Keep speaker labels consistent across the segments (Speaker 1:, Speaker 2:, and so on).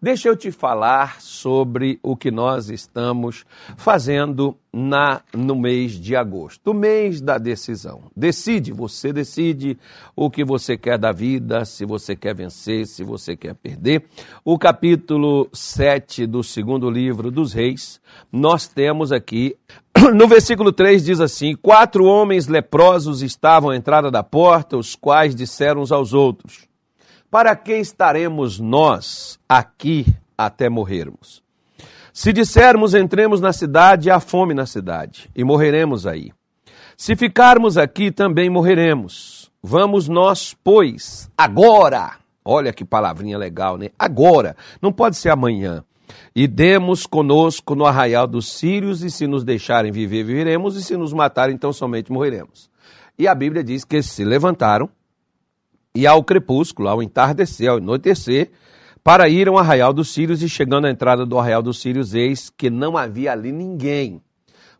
Speaker 1: Deixa eu te falar sobre o que nós estamos fazendo na no mês de agosto, o mês da decisão. Decide, você decide o que você quer da vida, se você quer vencer, se você quer perder. O capítulo 7 do segundo livro dos Reis, nós temos aqui no versículo 3 diz assim: Quatro homens leprosos estavam à entrada da porta, os quais disseram uns aos outros: Para que estaremos nós aqui até morrermos? Se dissermos entremos na cidade, há fome na cidade, e morreremos aí. Se ficarmos aqui, também morreremos. Vamos nós, pois, agora. Olha que palavrinha legal, né? Agora. Não pode ser amanhã e demos conosco no arraial dos sírios, e se nos deixarem viver, viveremos, e se nos matarem, então somente morreremos. E a Bíblia diz que se levantaram, e ao crepúsculo, ao entardecer, ao anoitecer, para ir ao arraial dos sírios, e chegando à entrada do arraial dos sírios, eis que não havia ali ninguém.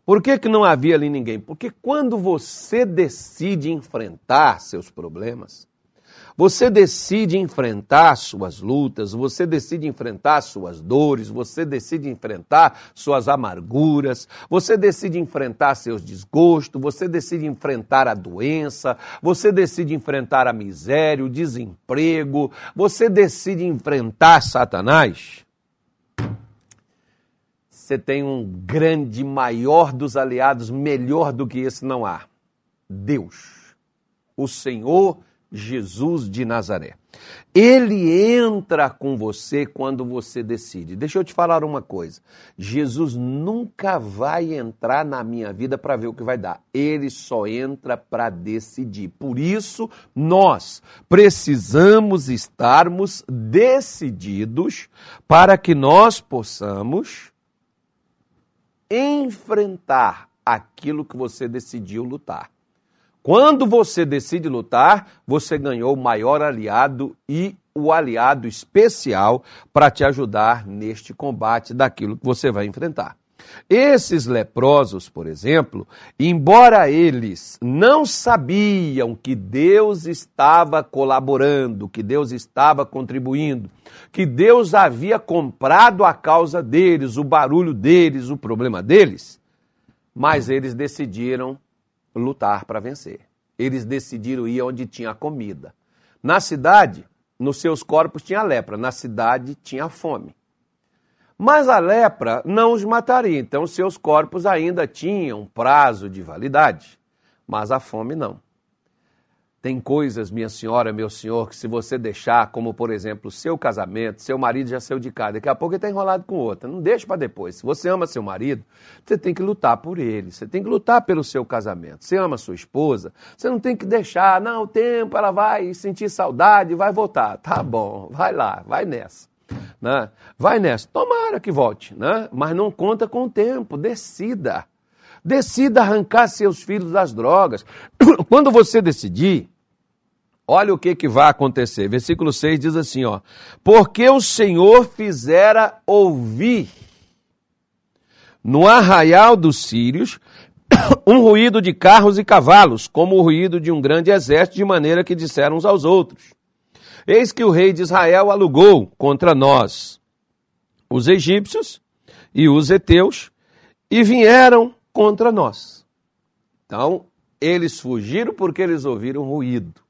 Speaker 1: Por que, que não havia ali ninguém? Porque quando você decide enfrentar seus problemas, você decide enfrentar suas lutas, você decide enfrentar suas dores, você decide enfrentar suas amarguras, você decide enfrentar seus desgostos, você decide enfrentar a doença, você decide enfrentar a miséria, o desemprego, você decide enfrentar Satanás. Você tem um grande, maior dos aliados, melhor do que esse não há. Deus. O Senhor Jesus de Nazaré. Ele entra com você quando você decide. Deixa eu te falar uma coisa. Jesus nunca vai entrar na minha vida para ver o que vai dar. Ele só entra para decidir. Por isso, nós precisamos estarmos decididos para que nós possamos enfrentar aquilo que você decidiu lutar. Quando você decide lutar, você ganhou o maior aliado e o aliado especial para te ajudar neste combate daquilo que você vai enfrentar. Esses leprosos, por exemplo, embora eles não sabiam que Deus estava colaborando, que Deus estava contribuindo, que Deus havia comprado a causa deles, o barulho deles, o problema deles, mas eles decidiram lutar para vencer. Eles decidiram ir onde tinha comida. Na cidade, nos seus corpos tinha lepra, na cidade tinha fome. Mas a lepra não os mataria, então seus corpos ainda tinham prazo de validade, mas a fome não. Tem coisas, minha senhora, meu senhor, que se você deixar, como por exemplo, seu casamento, seu marido já saiu de casa, daqui a pouco ele está enrolado com outra. Não deixe para depois. Se você ama seu marido, você tem que lutar por ele, você tem que lutar pelo seu casamento. Você ama sua esposa, você não tem que deixar, não, o tempo, ela vai sentir saudade, vai voltar. Tá bom, vai lá, vai nessa. Né? Vai nessa. Tomara que volte, né? mas não conta com o tempo, decida. Decida arrancar seus filhos das drogas. Quando você decidir, olha o que, que vai acontecer. Versículo 6 diz assim: ó, Porque o Senhor fizera ouvir no arraial dos sírios um ruído de carros e cavalos, como o ruído de um grande exército, de maneira que disseram uns aos outros: Eis que o rei de Israel alugou contra nós os egípcios e os heteus, e vieram contra nós. Então, eles fugiram porque eles ouviram ruído.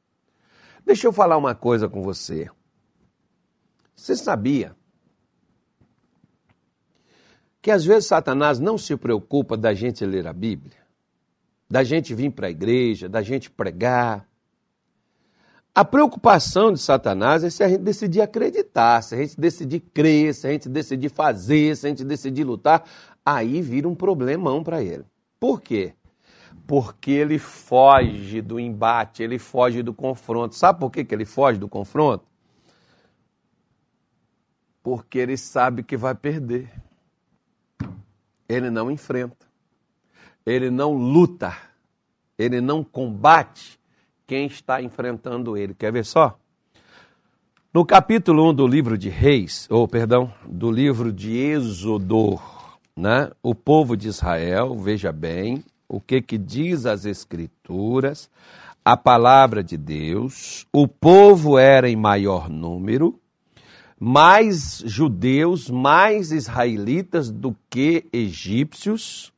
Speaker 1: Deixa eu falar uma coisa com você. Você sabia que às vezes Satanás não se preocupa da gente ler a Bíblia, da gente vir para a igreja, da gente pregar. A preocupação de Satanás é se a gente decidir acreditar, se a gente decidir crer, se a gente decidir fazer, se a gente decidir lutar aí vira um problemão para ele. Por quê? Porque ele foge do embate, ele foge do confronto. Sabe por que, que ele foge do confronto? Porque ele sabe que vai perder. Ele não enfrenta. Ele não luta. Ele não combate quem está enfrentando ele. Quer ver só? No capítulo 1 do livro de Reis, ou perdão, do livro de Êxodo, né? o povo de Israel, veja bem, o que, que diz as Escrituras, a palavra de Deus, o povo era em maior número, mais judeus, mais israelitas do que egípcios,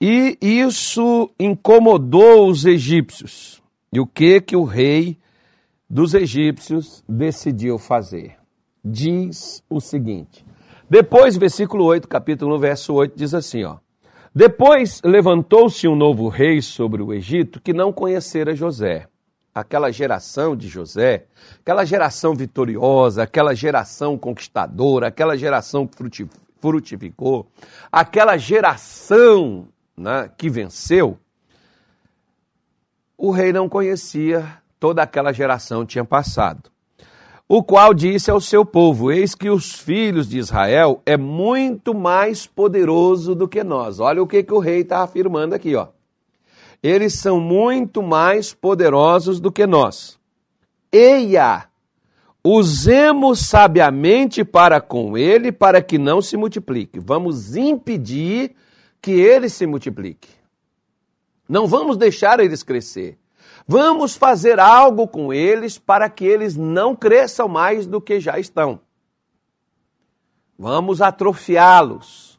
Speaker 1: e isso incomodou os egípcios. E o que que o rei dos egípcios decidiu fazer? Diz o seguinte: depois, versículo 8, capítulo 1, verso 8, diz assim, ó. Depois levantou-se um novo rei sobre o Egito que não conhecera José. Aquela geração de José, aquela geração vitoriosa, aquela geração conquistadora, aquela geração que frutificou, aquela geração né, que venceu, o rei não conhecia, toda aquela geração tinha passado o qual disse ao seu povo: Eis que os filhos de Israel é muito mais poderoso do que nós. Olha o que, que o rei está afirmando aqui, ó. Eles são muito mais poderosos do que nós. Eia, usemos sabiamente para com ele, para que não se multiplique. Vamos impedir que ele se multiplique. Não vamos deixar eles crescer. Vamos fazer algo com eles para que eles não cresçam mais do que já estão. Vamos atrofiá-los.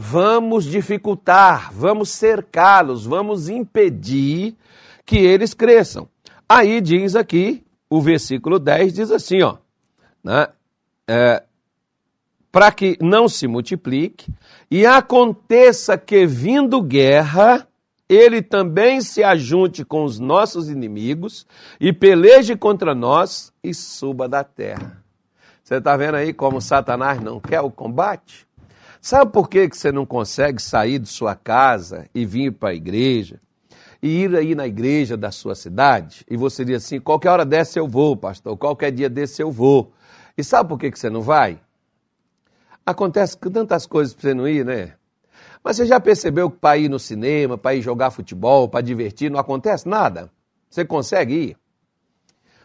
Speaker 1: Vamos dificultar, vamos cercá-los, vamos impedir que eles cresçam. Aí diz aqui, o versículo 10 diz assim, ó, né? É, para que não se multiplique e aconteça que vindo guerra ele também se ajunte com os nossos inimigos e peleje contra nós e suba da terra. Você está vendo aí como Satanás não quer o combate? Sabe por que, que você não consegue sair de sua casa e vir para a igreja? E ir aí na igreja da sua cidade? E você diz assim: qualquer hora dessa eu vou, pastor, qualquer dia desse eu vou. E sabe por que, que você não vai? Acontece tantas coisas para você não ir, né? Mas você já percebeu que para ir no cinema, para ir jogar futebol, para divertir, não acontece nada? Você consegue ir?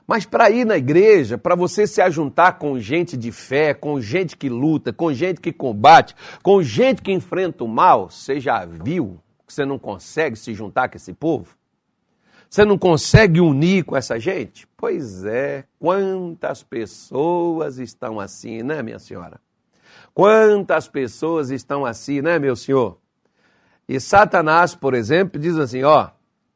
Speaker 1: Mas para ir na igreja, para você se ajuntar com gente de fé, com gente que luta, com gente que combate, com gente que enfrenta o mal, você já viu que você não consegue se juntar com esse povo? Você não consegue unir com essa gente? Pois é, quantas pessoas estão assim, né, minha senhora? Quantas pessoas estão assim, né, meu senhor? E Satanás, por exemplo, diz assim: ó,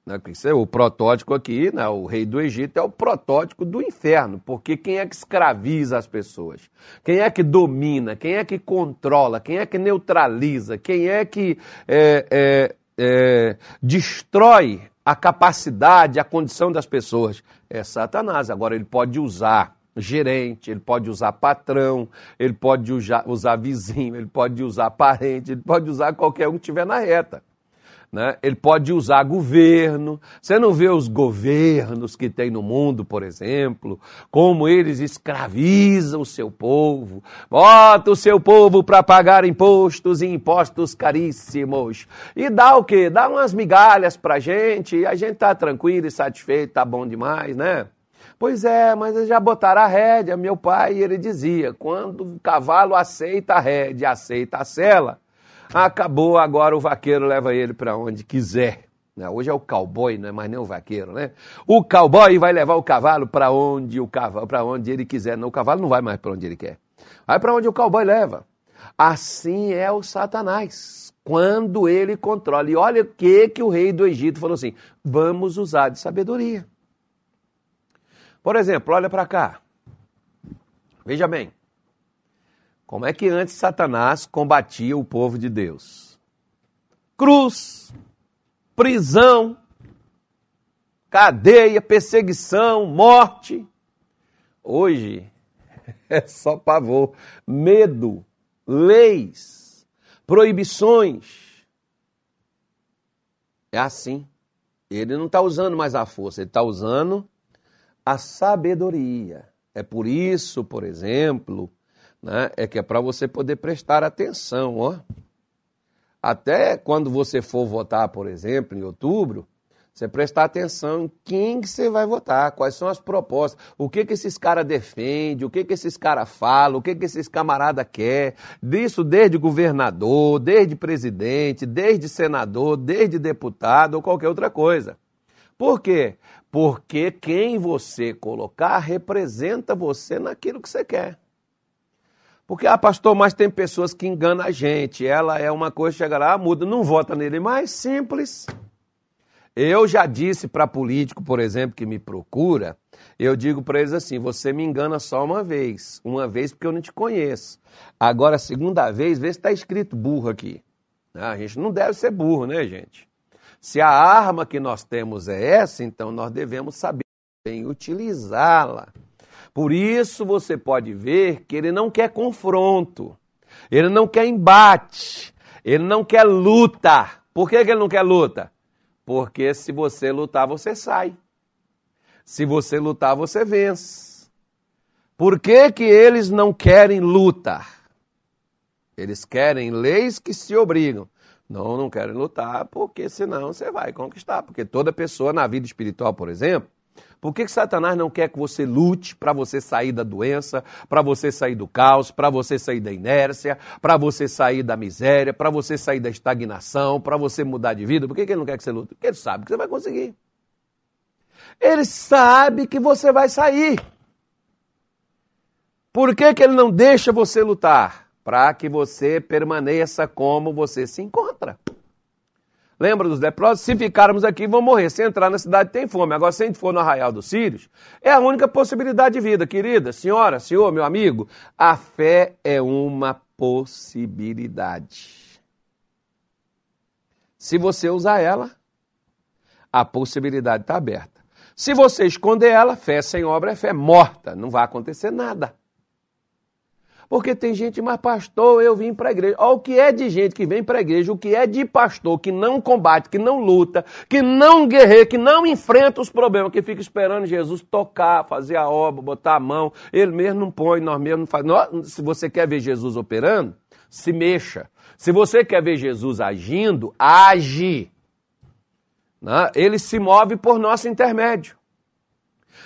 Speaker 1: né, o protótipo aqui, né, o rei do Egito é o protótipo do inferno, porque quem é que escraviza as pessoas? Quem é que domina? Quem é que controla? Quem é que neutraliza? Quem é que é, é, é, destrói a capacidade, a condição das pessoas? É Satanás. Agora, ele pode usar gerente, ele pode usar patrão, ele pode usar, usar vizinho, ele pode usar parente, ele pode usar qualquer um que estiver na reta. Né? Ele pode usar governo. Você não vê os governos que tem no mundo, por exemplo, como eles escravizam o seu povo, bota o seu povo para pagar impostos e impostos caríssimos. E dá o quê? Dá umas migalhas para gente, e a gente tá tranquilo e satisfeito, tá bom demais, né? Pois é, mas eles já botaram a rédea. Meu pai, ele dizia, quando o cavalo aceita a rédea, aceita a sela, acabou, agora o vaqueiro leva ele para onde quiser. Né? Hoje é o cowboy, não é mais nem o vaqueiro, né? O cowboy vai levar o cavalo para onde o cavalo, para onde ele quiser. Não, o cavalo não vai mais para onde ele quer. Vai para onde o cowboy leva. Assim é o Satanás, quando ele controla. E olha o que, que o rei do Egito falou assim: vamos usar de sabedoria. Por exemplo, olha para cá. Veja bem. Como é que antes Satanás combatia o povo de Deus? Cruz, prisão, cadeia, perseguição, morte. Hoje é só pavor, medo, leis, proibições. É assim. Ele não está usando mais a força, ele está usando a sabedoria. É por isso, por exemplo, né, é que é para você poder prestar atenção. Ó. Até quando você for votar, por exemplo, em outubro, você prestar atenção em quem que você vai votar, quais são as propostas, o que que esses caras defendem, o que que esses caras falam, o que que esses camarada quer, disso desde governador, desde presidente, desde senador, desde deputado ou qualquer outra coisa. Por quê? Porque quem você colocar representa você naquilo que você quer. Porque, ah, pastor, mas tem pessoas que enganam a gente. Ela é uma coisa, chega lá, muda, não vota nele mais. Simples. Eu já disse para político, por exemplo, que me procura, eu digo para eles assim: você me engana só uma vez. Uma vez porque eu não te conheço. Agora, segunda vez, vê se está escrito burro aqui. Ah, a gente não deve ser burro, né, gente? Se a arma que nós temos é essa, então nós devemos saber bem utilizá-la. Por isso você pode ver que ele não quer confronto, ele não quer embate, ele não quer luta. Por que, que ele não quer luta? Porque se você lutar, você sai. Se você lutar, você vence. Por que, que eles não querem lutar? Eles querem leis que se obrigam. Não, não querem lutar, porque senão você vai conquistar. Porque toda pessoa na vida espiritual, por exemplo, por que, que Satanás não quer que você lute para você sair da doença, para você sair do caos, para você sair da inércia, para você sair da miséria, para você sair da estagnação, para você mudar de vida? Por que, que ele não quer que você lute? Porque ele sabe que você vai conseguir. Ele sabe que você vai sair. Por que, que ele não deixa você lutar? Para que você permaneça como você se encontra. Lembra dos leprosos? Se ficarmos aqui, vão morrer. Se entrar na cidade, tem fome. Agora, se a gente for no arraial dos Sírios, é a única possibilidade de vida. Querida, senhora, senhor, meu amigo, a fé é uma possibilidade. Se você usar ela, a possibilidade está aberta. Se você esconder ela, fé sem obra é fé morta. Não vai acontecer nada. Porque tem gente, mas pastor, eu vim para a igreja. Olha o que é de gente que vem para a igreja, o que é de pastor que não combate, que não luta, que não guerreia, que não enfrenta os problemas, que fica esperando Jesus tocar, fazer a obra, botar a mão. Ele mesmo não põe, nós mesmo não fazemos. Se você quer ver Jesus operando, se mexa. Se você quer ver Jesus agindo, age. Né? Ele se move por nosso intermédio.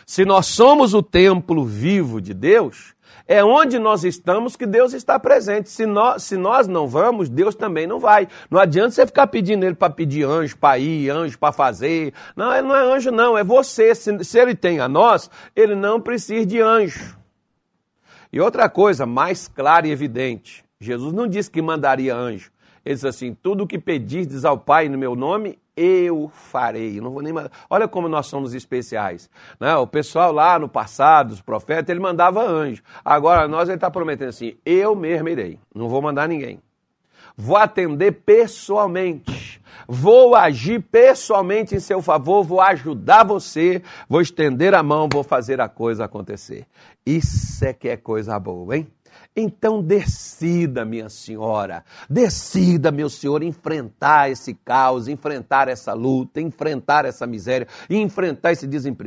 Speaker 1: Se nós somos o templo vivo de Deus, é onde nós estamos que Deus está presente. Se nós, se nós não vamos, Deus também não vai. Não adianta você ficar pedindo ele para pedir anjo para ir, anjo para fazer. Não, ele não é anjo, não, é você. Se, se ele tem a nós, ele não precisa de anjo. E outra coisa mais clara e evidente: Jesus não disse que mandaria anjo. Ele disse assim: tudo o que pedirdes ao Pai no meu nome, eu farei. Não vou nem mandar. Olha como nós somos especiais. Né? O pessoal lá no passado, os profetas, ele mandava anjo. Agora nós ele está prometendo assim: eu mesmo irei. Não vou mandar ninguém. Vou atender pessoalmente. Vou agir pessoalmente em seu favor, vou ajudar você, vou estender a mão, vou fazer a coisa acontecer. Isso é que é coisa boa, hein? Então decida, minha senhora, decida, meu senhor, enfrentar esse caos, enfrentar essa luta, enfrentar essa miséria, enfrentar esse desemprego.